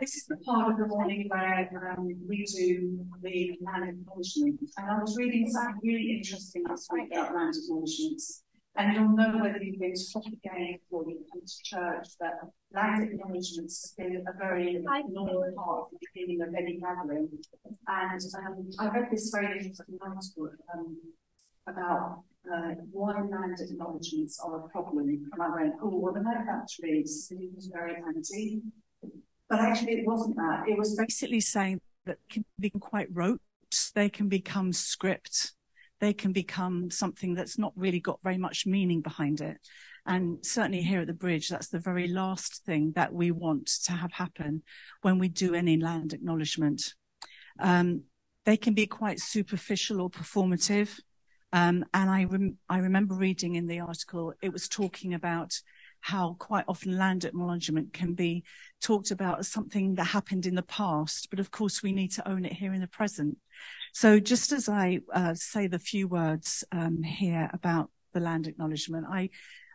This is the part of the morning where um, we do the land acknowledgement. And I was reading something really interesting last week about land acknowledgements. And you'll know whether you've been to again or you've come to church that land acknowledgements have been a very normal part of the beginning of any gathering. And um, I read this very interesting article um, about uh, why land acknowledgements are a problem. And I went, oh, well, the no factory is very anti. But actually, it wasn't that. It was basically saying that can become quite rote. They can become script. They can become something that's not really got very much meaning behind it. And certainly here at the bridge, that's the very last thing that we want to have happen when we do any land acknowledgement. Um, they can be quite superficial or performative. Um, and I, rem- I remember reading in the article, it was talking about how quite often land acknowledgement can be talked about as something that happened in the past, but of course we need to own it here in the present. So just as I uh, say the few words um, here about the land acknowledgement, I,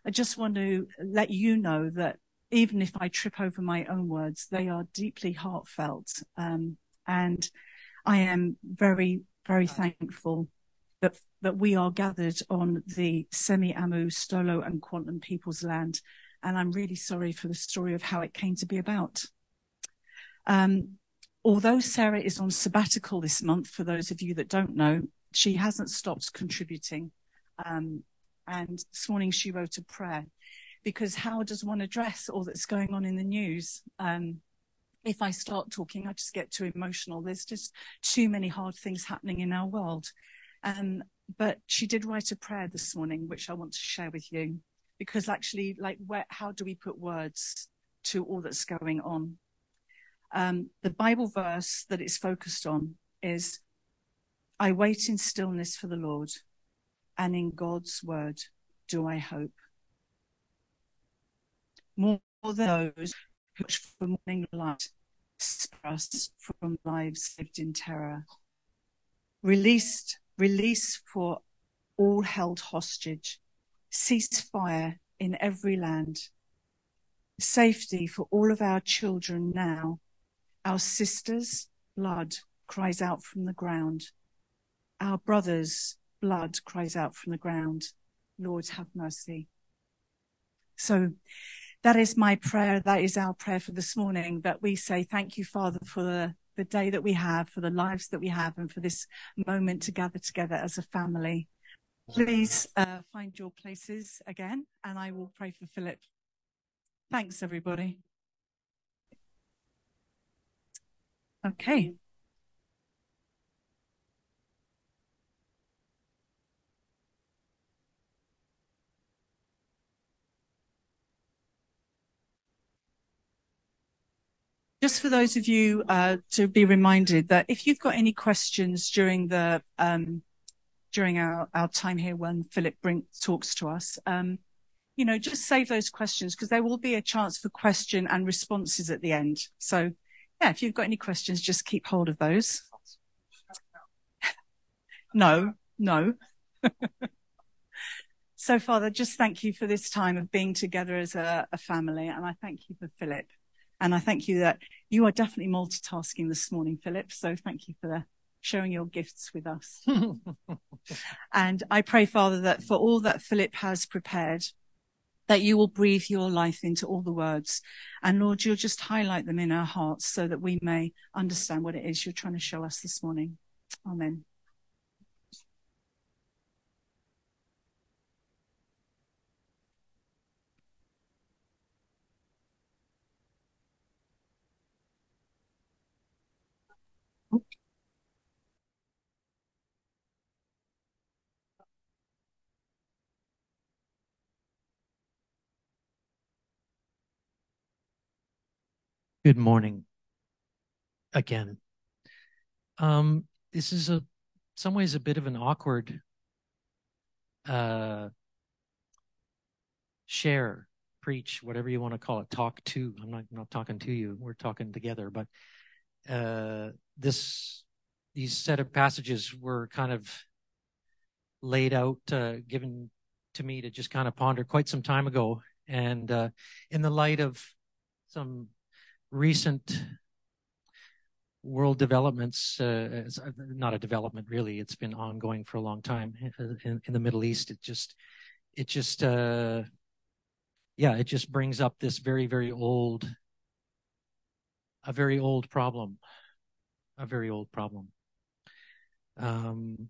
I just want to let you know that even if I trip over my own words, they are deeply heartfelt. Um, and I am very, very thankful that that we are gathered on the Semiahmoo, Stolo, and Kwantlen people's land. And I'm really sorry for the story of how it came to be about. Um, although Sarah is on sabbatical this month, for those of you that don't know, she hasn't stopped contributing. Um, and this morning she wrote a prayer because how does one address all that's going on in the news? Um, if I start talking, I just get too emotional. There's just too many hard things happening in our world. Um, but she did write a prayer this morning, which I want to share with you, because actually, like, where, how do we put words to all that's going on? Um, the Bible verse that it's focused on is, I wait in stillness for the Lord, and in God's word do I hope. More than those who for morning light, spare us from lives lived in terror. Released release for all held hostage, ceasefire in every land, safety for all of our children now. Our sisters' blood cries out from the ground. Our brothers' blood cries out from the ground. Lord, have mercy. So that is my prayer. That is our prayer for this morning that we say, thank you, Father, for the the day that we have, for the lives that we have, and for this moment to gather together as a family. Please uh, find your places again, and I will pray for Philip. Thanks, everybody. Okay. Just for those of you uh, to be reminded that if you've got any questions during the um, during our, our time here when Philip Brink talks to us, um, you know, just save those questions because there will be a chance for question and responses at the end. So, yeah, if you've got any questions, just keep hold of those. no, no. so, Father, just thank you for this time of being together as a, a family, and I thank you for Philip. And I thank you that you are definitely multitasking this morning, Philip. So thank you for sharing your gifts with us. and I pray, Father, that for all that Philip has prepared, that you will breathe your life into all the words. And Lord, you'll just highlight them in our hearts so that we may understand what it is you're trying to show us this morning. Amen. Good morning again. Um, this is a some ways a bit of an awkward uh, share, preach, whatever you want to call it, talk to. I'm not I'm not talking to you. We're talking together, but uh, this these set of passages were kind of laid out, uh, given to me to just kind of ponder quite some time ago, and uh, in the light of some recent world developments, uh, not a development really, it's been ongoing for a long time in, in the Middle East. It just, it just, uh, yeah, it just brings up this very, very old, a very old problem, a very old problem. Um,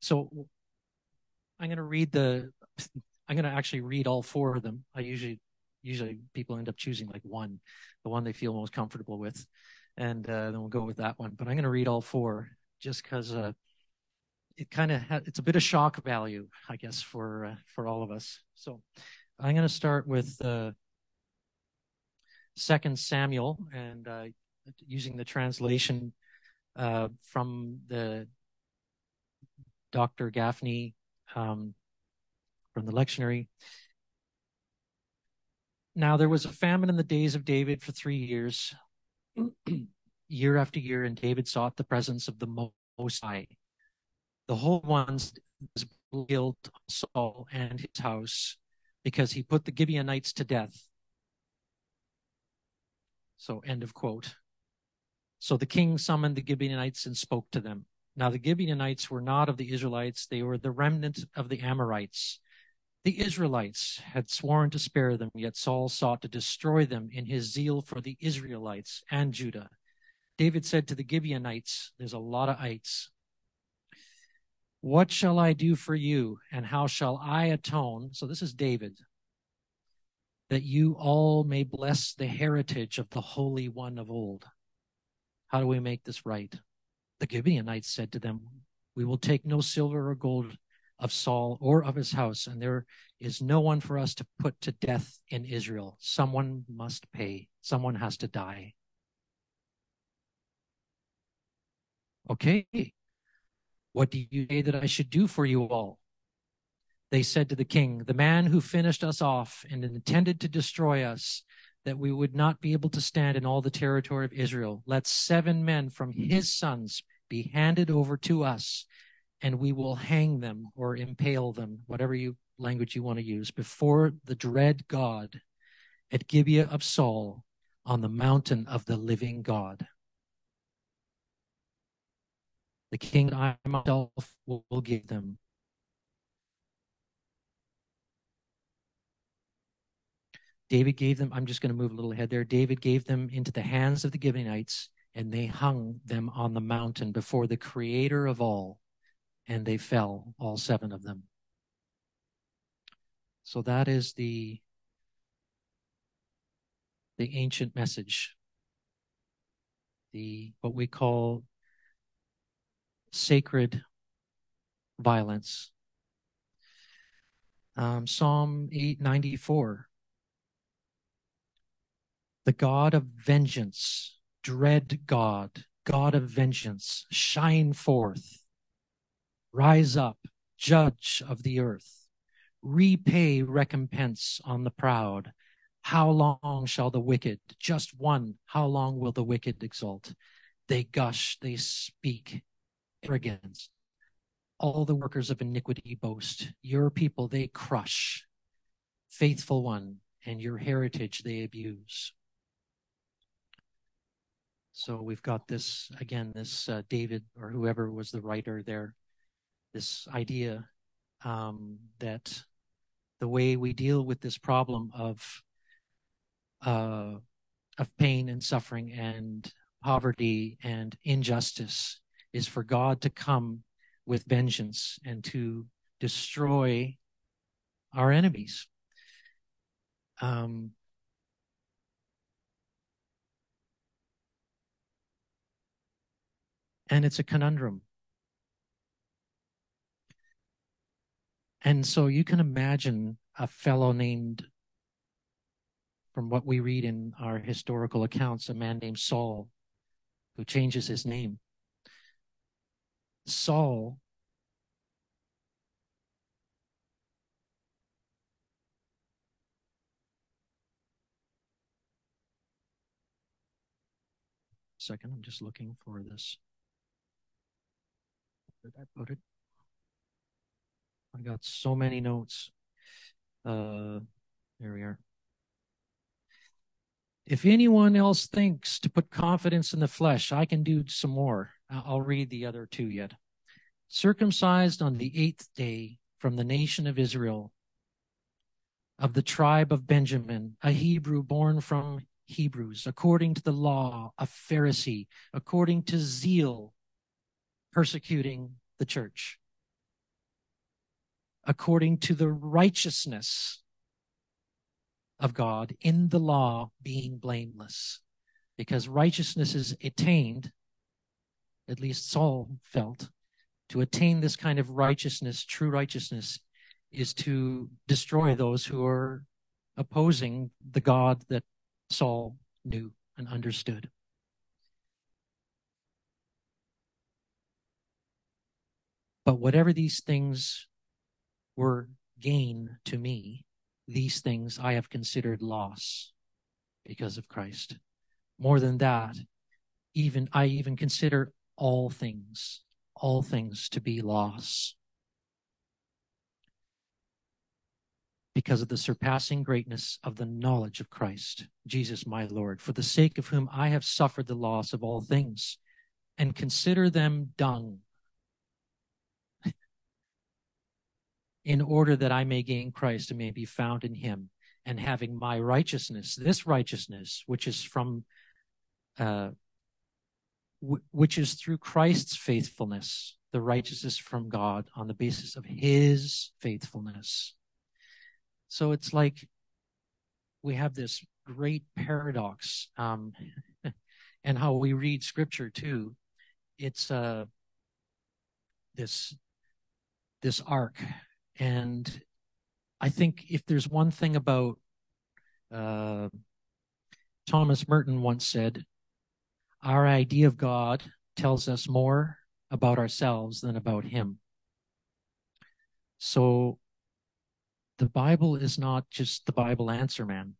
so I'm going to read the, I'm going to actually read all four of them. I usually, usually people end up choosing like one, the one they feel most comfortable with, and uh, then we'll go with that one. But I'm going to read all four just because uh, it kind of ha- it's a bit of shock value, I guess, for uh, for all of us. So I'm going to start with uh, Second Samuel and uh, using the translation uh, from the Dr. Gafney um, from the lectionary. Now there was a famine in the days of David for three years, year after year, and David sought the presence of the Most High. The whole ones guilt Saul and his house because he put the Gibeonites to death. So end of quote. So the king summoned the Gibeonites and spoke to them. Now the Gibeonites were not of the Israelites, they were the remnant of the Amorites. The Israelites had sworn to spare them, yet Saul sought to destroy them in his zeal for the Israelites and Judah. David said to the Gibeonites, there's a lot of ites. What shall I do for you, and how shall I atone? So this is David. That you all may bless the heritage of the Holy One of old. How do we make this right? The Gibeonites said to them, We will take no silver or gold of Saul or of his house, and there is no one for us to put to death in Israel. Someone must pay, someone has to die. Okay, what do you say that I should do for you all? They said to the king, The man who finished us off and intended to destroy us that we would not be able to stand in all the territory of Israel. Let seven men from his sons be handed over to us, and we will hang them or impale them, whatever you language you want to use, before the dread God at Gibeah of Saul on the mountain of the living God. The king I myself will, give them David gave them, I'm just going to move a little ahead there. David gave them into the hands of the Gibeonites, and they hung them on the mountain before the creator of all, and they fell, all seven of them. So that is the the ancient message. The what we call sacred violence. Um, Psalm 894 the God of vengeance, dread God, God of vengeance, shine forth. Rise up, judge of the earth. Repay recompense on the proud. How long shall the wicked, just one, how long will the wicked exult? They gush, they speak arrogance. All the workers of iniquity boast. Your people they crush. Faithful one, and your heritage they abuse. So we've got this again, this uh, David or whoever was the writer there, this idea um, that the way we deal with this problem of uh, of pain and suffering and poverty and injustice is for God to come with vengeance and to destroy our enemies. Um, and it's a conundrum. And so you can imagine a fellow named, from what we read in our historical accounts, a man named Saul, who changes his name. Saul second i'm just looking for this did I put it? I got so many notes. Uh, there we are. If anyone else thinks to put confidence in the flesh, I can do some more. I'll read the other two yet. Circumcised on the eighth day from the nation of Israel, of the tribe of Benjamin, a Hebrew born from Hebrews, according to the law, a Pharisee, according to zeal, persecuting the church, according to the righteousness of God in the law being blameless. Because righteousness is attained, at least Saul felt, to attain this kind of righteousness, true righteousness, is to destroy those who are opposing the God that Saul knew and understood. But whatever these things were gain to me, these things I have considered loss because of Christ. More than that, even I even consider all things, all things to be loss. Because of the surpassing greatness of the knowledge of Christ, Jesus my Lord, for the sake of whom I have suffered the loss of all things, and consider them dung in order that I may gain Christ and may be found in him and having my righteousness, this righteousness, which is from, uh, w- which is through Christ's faithfulness, the righteousness from God on the basis of his faithfulness. So it's like we have this great paradox, um, and how we read scripture too. It's, uh, this, this arc and I think if there's one thing about uh, Thomas Merton once said, our idea of God tells us more about ourselves than about Him. So the Bible is not just the Bible answer man.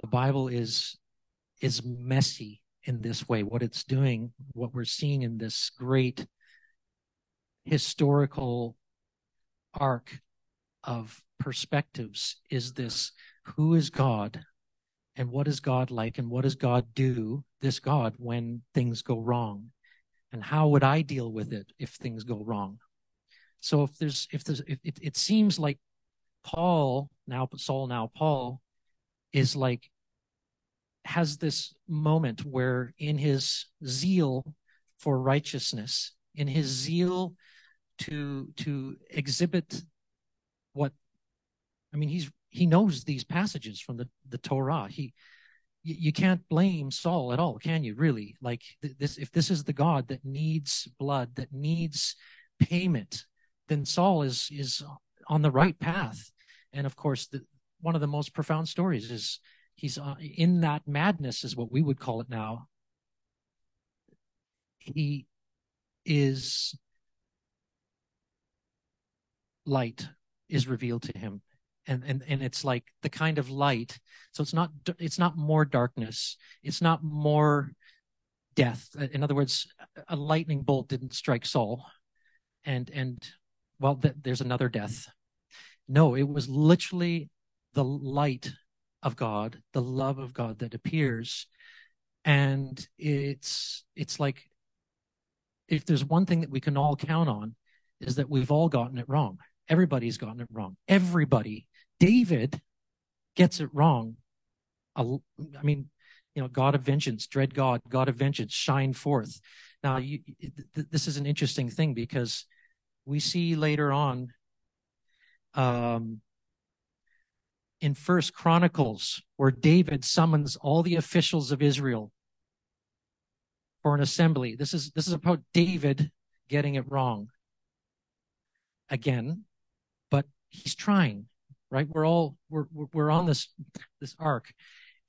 The Bible is is messy in this way. What it's doing, what we're seeing in this great historical arc of perspectives is this who is God and what is God like and what does God do, this God, when things go wrong? And how would I deal with it if things go wrong? So if there's, if there's, if it, it seems like Paul, now Saul, now Paul, is like, has this moment where in his zeal for righteousness, in his zeal to to exhibit what I mean he's he knows these passages from the the Torah. He you can't blame Saul at all can you really? Like this if this is the god that needs blood that needs payment then Saul is is on the right path. And of course the one of the most profound stories is he's uh, in that madness is what we would call it now. He is light is revealed to him. And and and it's like the kind of light so it's not it's not more darkness. It's not more death. In other words a lightning bolt didn't strike saul. And and well th- there's another death. No it was literally the light of god the love of god that appears. And it's it's like if there's one thing that we can all count on is that we've all gotten it wrong Everybody's gotten it wrong. Everybody. David gets it wrong. I mean, you know, God of vengeance, dread God, God of vengeance, shine forth. Now, you, th- this is an interesting thing because we see later on um, in First Chronicles where David summons all the officials of Israel for an assembly. This is this is about David getting it wrong again he's trying, right? We're all we're we're on this this arc.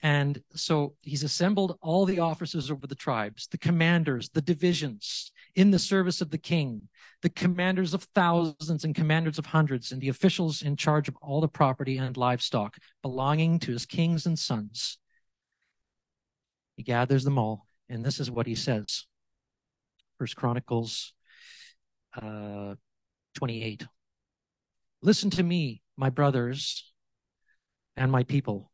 And so he's assembled all the officers over the tribes, the commanders, the divisions in the service of the king, the commanders of thousands and commanders of hundreds, and the officials in charge of all the property and livestock belonging to his kings and sons. He gathers them all, and this is what he says. First Chronicles uh, 28. Listen to me, my brothers and my people.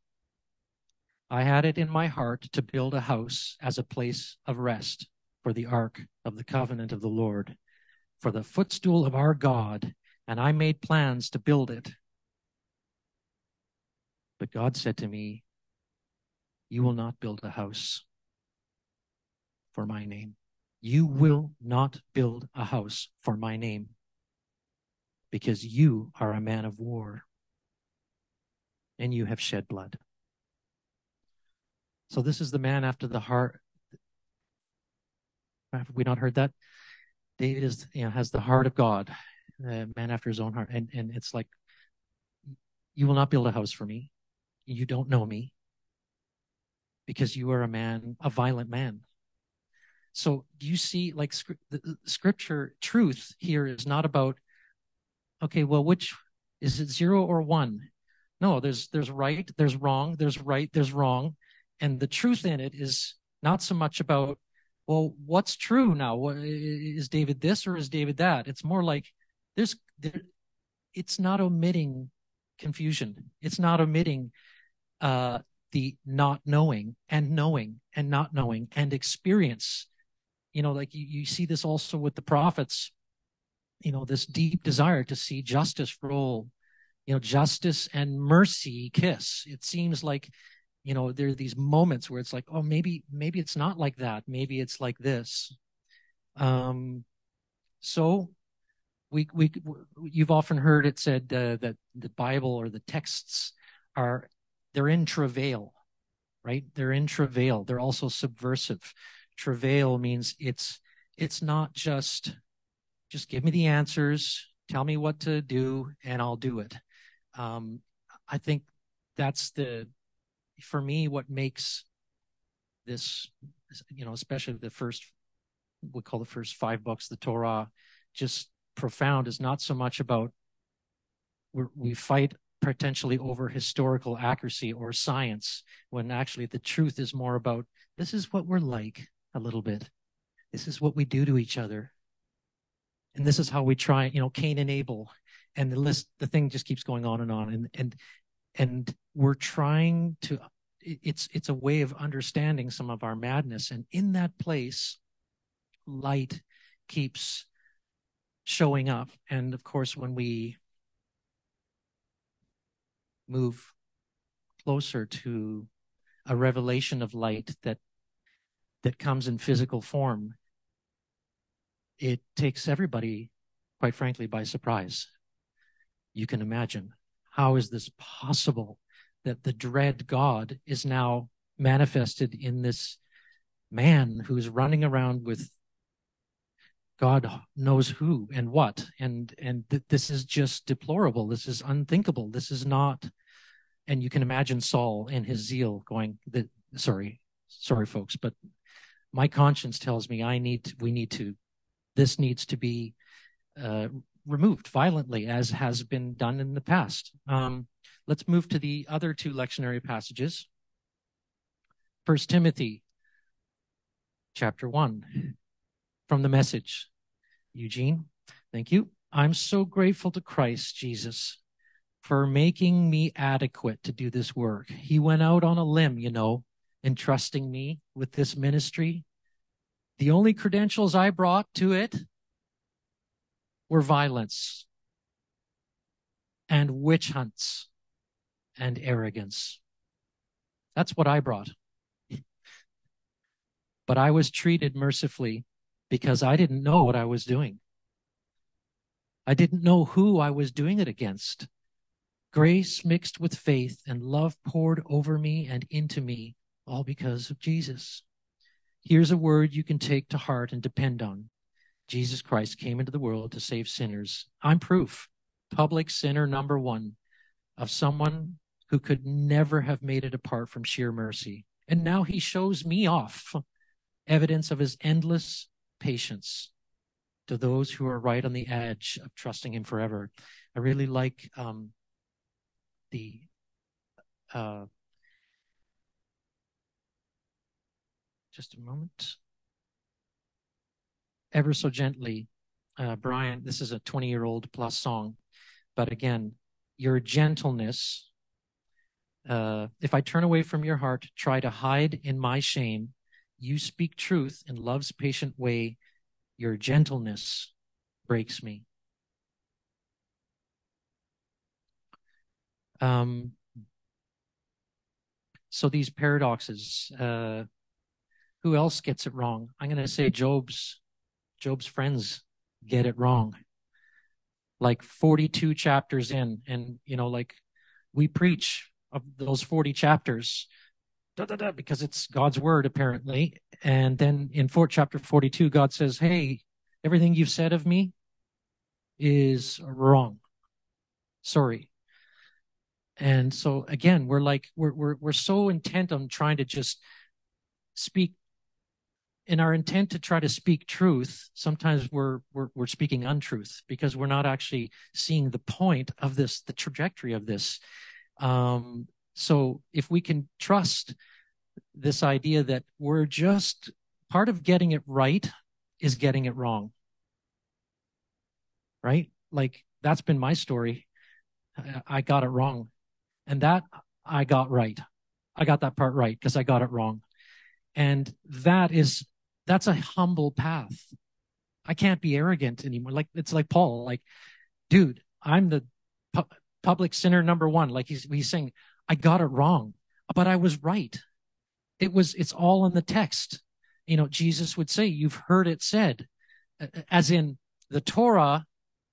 I had it in my heart to build a house as a place of rest for the ark of the covenant of the Lord, for the footstool of our God, and I made plans to build it. But God said to me, You will not build a house for my name. You will not build a house for my name because you are a man of war and you have shed blood. So this is the man after the heart. Have we not heard that? David is, you know, has the heart of God, uh, man after his own heart. And, and it's like, you will not build a house for me. You don't know me because you are a man, a violent man. So do you see like the scripture truth here is not about, okay, well, which is it zero or one? No, there's, there's right, there's wrong, there's right, there's wrong. And the truth in it is not so much about, well, what's true now? Is David this or is David that? It's more like there's, there, it's not omitting confusion. It's not omitting, uh, the not knowing and knowing and not knowing and experience you know, like you, you see this also with the prophets, you know, this deep desire to see justice roll, you know, justice and mercy kiss. It seems like, you know, there are these moments where it's like, oh, maybe, maybe it's not like that. Maybe it's like this. Um, so we, we, you've often heard it said uh, that the Bible or the texts are, they're in travail, right? They're in travail. They're also subversive travail means it's it's not just just give me the answers tell me what to do and i'll do it um, i think that's the for me what makes this you know especially the first we call the first five books the torah just profound is not so much about we fight potentially over historical accuracy or science when actually the truth is more about this is what we're like a little bit. This is what we do to each other. And this is how we try, you know, Cain and Abel. And the list, the thing just keeps going on and on. And, and, and we're trying to, it's, it's a way of understanding some of our madness. And in that place, light keeps showing up. And of course, when we move closer to a revelation of light that that comes in physical form, it takes everybody, quite frankly, by surprise. You can imagine how is this possible that the dread God is now manifested in this man who's running around with God knows who and what, and and th- this is just deplorable. This is unthinkable. This is not. And you can imagine Saul in his zeal going, "The sorry, sorry, folks, but my conscience tells me I need to, we need to this needs to be uh, removed violently as has been done in the past. Um, let's move to the other two lectionary passages. First Timothy chapter 1 from the message. Eugene, thank you. I'm so grateful to Christ Jesus for making me adequate to do this work. He went out on a limb, you know, entrusting me with this ministry. The only credentials I brought to it were violence and witch hunts and arrogance. That's what I brought. But I was treated mercifully because I didn't know what I was doing. I didn't know who I was doing it against. Grace mixed with faith and love poured over me and into me all because of Jesus. Here's a word you can take to heart and depend on. Jesus Christ came into the world to save sinners. I'm proof, public sinner number one, of someone who could never have made it apart from sheer mercy. And now he shows me off evidence of his endless patience to those who are right on the edge of trusting him forever. I really like um, the uh, just a moment. Ever so gently, uh, Brian, this is a 20 year old plus song, but again, your gentleness Uh, if I turn away from your heart, try to hide in my shame, you speak truth in love's patient way. Your gentleness breaks me. Um, so these paradoxes, uh, who else gets it wrong? I'm going to say Job's, Job's friends get it wrong. Like 42 chapters in, and you know, like we preach of those 40 chapters da, da, da, because it's God's word, apparently. And then in four, chapter 42, God says, Hey, everything you've said of me is wrong. Sorry. And so again, we're like, we're, we're, we're so intent on trying to just speak in our intent to try to speak truth, sometimes we're, we're, we're speaking untruth because we're not actually seeing the point of this, the trajectory of this. Um, so if we can trust this idea that we're just part of getting it right is getting it wrong. Right? Like that's been my story. I got it wrong. And that I got right. I got that part right because I got it wrong. And that is, that's a humble path. I can't be arrogant anymore. Like, it's like Paul, like, dude, I'm the pu- public sinner number one. Like he's, he's saying, I got it wrong, but I was right. It was, it's all in the text. You know, Jesus would say, you've heard it said, as in the Torah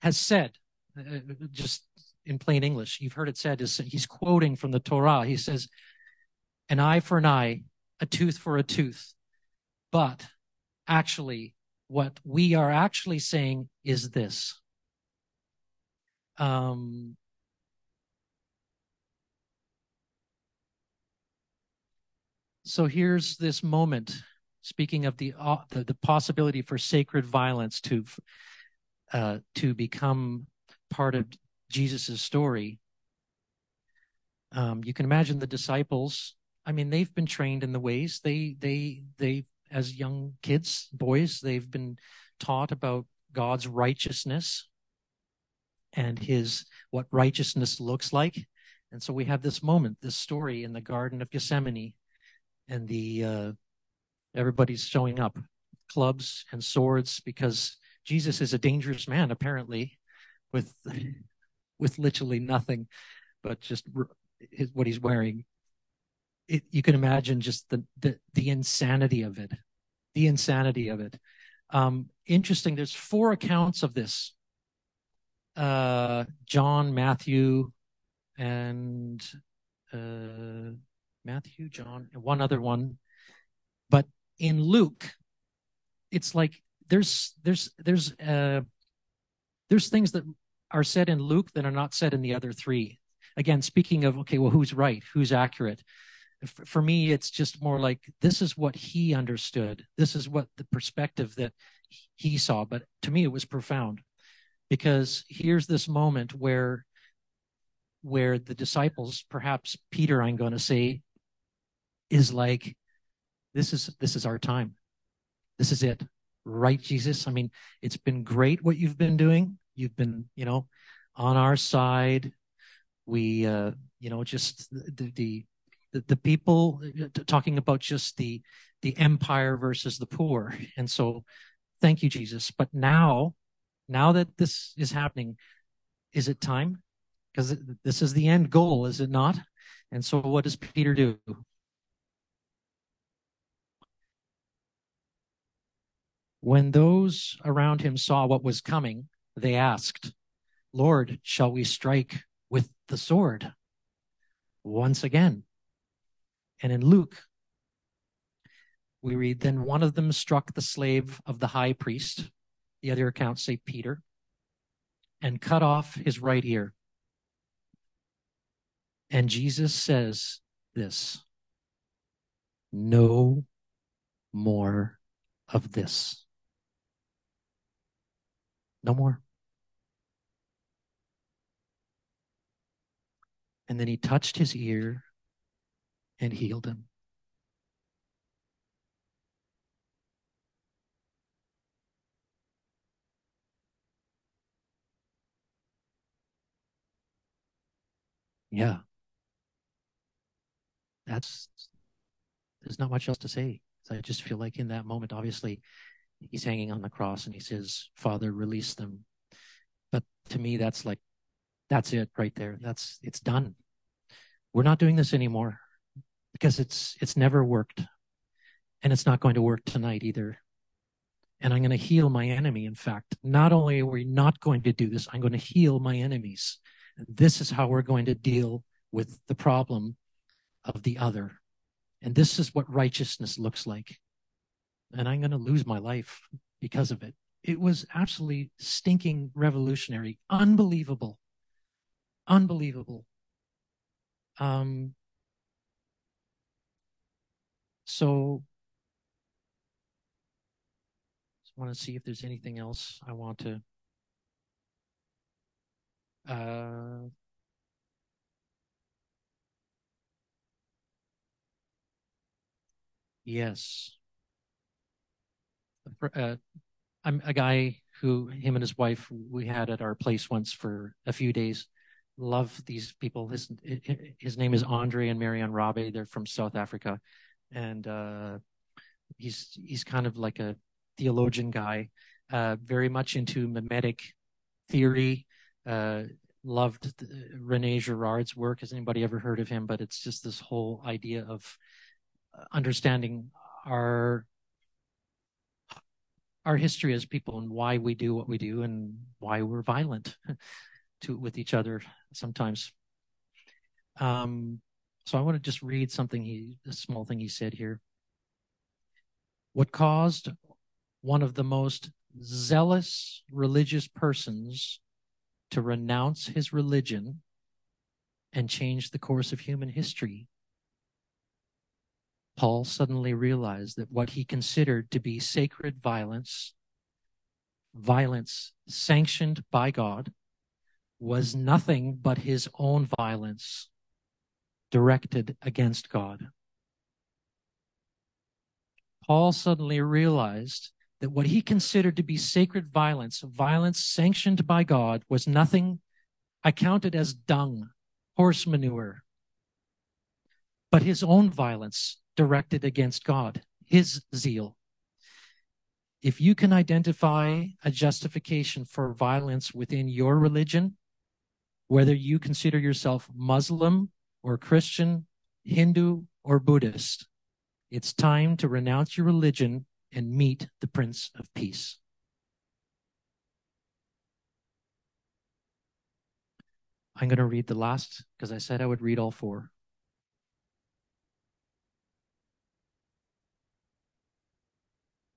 has said, uh, just in plain English, you've heard it said, is he's quoting from the Torah. He says, an eye for an eye, a tooth for a tooth. But actually, what we are actually saying is this. Um, So here's this moment. Speaking of the uh, the, the, possibility for sacred violence to uh, to become part of Jesus's story, um, you can imagine the disciples. I mean, they've been trained in the ways they they they as young kids, boys, they've been taught about God's righteousness and His what righteousness looks like. And so we have this moment, this story in the Garden of Gethsemane and the uh, everybody's showing up, clubs and swords, because Jesus is a dangerous man apparently, with with literally nothing, but just his, what he's wearing. It, you can imagine just the, the the insanity of it, the insanity of it. Um, interesting. There's four accounts of this. Uh, John, Matthew, and uh, Matthew, John, and one other one. But in Luke, it's like there's there's there's uh there's things that are said in Luke that are not said in the other three. Again, speaking of okay, well, who's right, who's accurate? For me, it's just more like this is what he understood. This is what the perspective that he saw. But to me, it was profound because here's this moment where where the disciples, perhaps Peter, I'm going to say, is like, this is, this is our time. This is it. Right, Jesus? I mean, it's been great what you've been doing. You've been, you know, on our side. We, uh, you know, just the, the, the, the people uh, talking about just the, the empire versus the poor. And so thank you, Jesus. But now, now that this is happening, is it time? Because this is the end goal, is it not? And so what does Peter do? When those around him saw what was coming, they asked, Lord, shall we strike with the sword? Once again. And in Luke, we read, Then one of them struck the slave of the high priest, the other accounts say Peter, and cut off his right ear. And Jesus says this No more of this. No more. And then he touched his ear and healed him. Yeah. that's there's not much else to say. So I just feel like in that moment, obviously, he's hanging on the cross and he says, Father, release them. But to me, that's like, that's it right there. That's, it's done. We're not doing this anymore because it's, it's never worked. And it's not going to work tonight either. And I'm going to heal my enemy. In fact, not only are we not going to do this, I'm going to heal my enemies. This is how we're going to deal with the problem of the other. And this is what righteousness looks like. And I'm going to lose my life because of it. It was absolutely stinking revolutionary, unbelievable, unbelievable. Um, so, I want to see if there's anything else I want to. Uh, Yes. Uh, I'm a guy who him and his wife we had at our place once for a few days. Love these people. His his name is Andre and Marianne Rabe. They're from South Africa, and uh, he's he's kind of like a theologian guy, uh, very much into mimetic theory. Uh, loved Rene Girard's work. Has anybody ever heard of him? But it's just this whole idea of understanding our our history as people and why we do what we do and why we're violent to with each other sometimes. Um, so I want to just read something he a small thing he said here. What caused one of the most zealous religious persons to renounce his religion and change the course of human history Paul suddenly realized that what he considered to be sacred violence, violence sanctioned by God, was nothing but his own violence directed against God. Paul suddenly realized that what he considered to be sacred violence, violence sanctioned by God, was nothing I counted as dung, horse manure, but his own violence directed against God, his zeal. If you can identify a justification for violence within your religion, whether you consider yourself Muslim or Christian, Hindu or Buddhist, it's time to renounce your religion and meet the Prince of Peace. I'm going to read the last because I said I would read all four.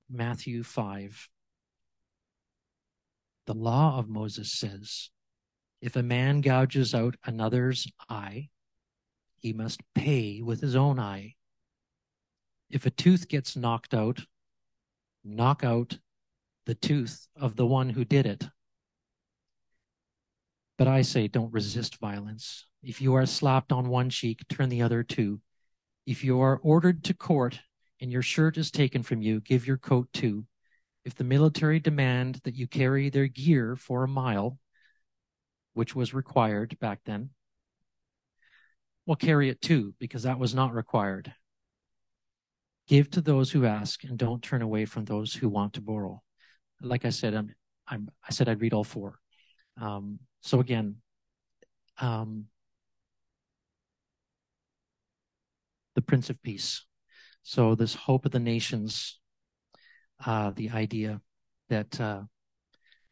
Matthew 5. The law of Moses says, if a man gouges out another's eye, he must pay with his own eye. If a tooth gets knocked out, knock out the tooth of the one who did it. But I say, don't resist violence. If you are slapped on one cheek, turn the other too. If you are ordered to court and your shirt is taken from you, give your coat too. If the military demand that you carry their gear for a mile, which was required back then, well, carry it too, because that was not required. Give to those who ask and don't turn away from those who want to borrow. Like I said, I'm, I'm I said I'd read all four. Um, so again, um, the Prince of Peace. So this hope of the nations, uh, the idea that uh,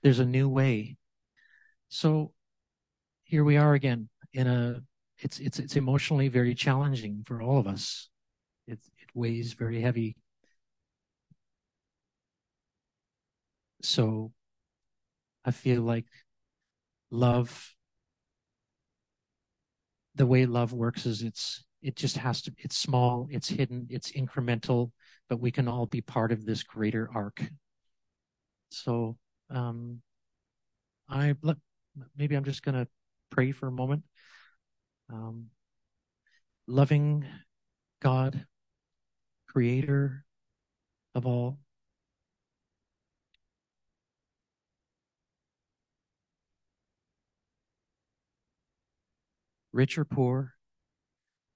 there's a new way. So here we are again in a it's it's it's emotionally very challenging for all of us. It it weighs very heavy. So I feel like love the way love works is it's it just has to it's small it's hidden it's incremental but we can all be part of this greater arc so um i maybe i'm just going to pray for a moment um loving god creator of all rich or poor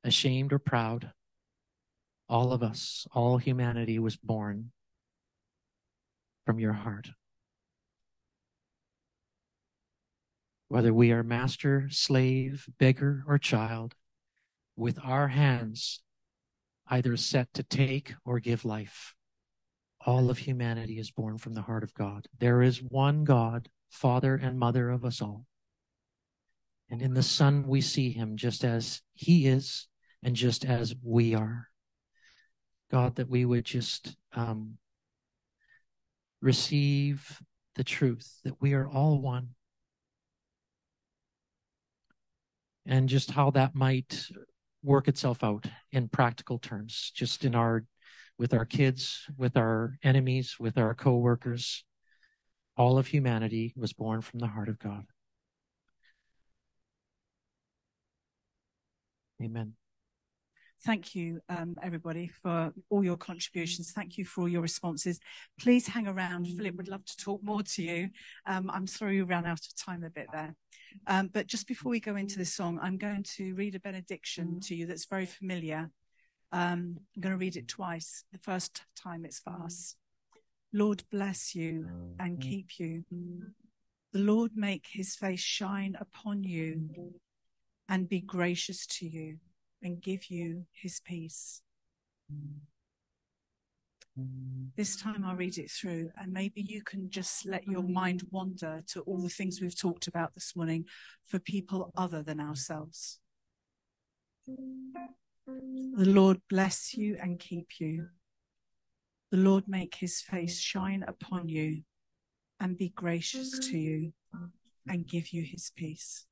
ashamed or proud, All of us, all humanity was born from your heart. Whether we are master, slave, beggar, or child, with our hands either set to take or give life. All of humanity is born from the heart of God. There is one God, Father and Mother of us all. And in the Son, we see him just as he is and just as we are. God, that we would just um, receive the truth that we are all one. And just how that might work itself out in practical terms, just in our, with our kids, with our enemies, with our co-workers. All of humanity was born from the heart of God. Amen. Thank you, um, everybody, for all your contributions. Thank you for all your responses. Please hang around. Philip would love to talk more to you. Um, I'm sorry we ran out of time a bit there. Um, but just before we go into this song, I'm going to read a benediction to you that's very familiar. Um, I'm going to read it twice. The first time it's for us. Lord bless you and keep you. The Lord make his face shine upon you and be gracious to you and give you his peace. This time I'll read it through, and maybe you can just let your mind wander to all the things we've talked about this morning for people other than ourselves. The Lord bless you and keep you. The Lord make his face shine upon you and be gracious to you and give you his peace.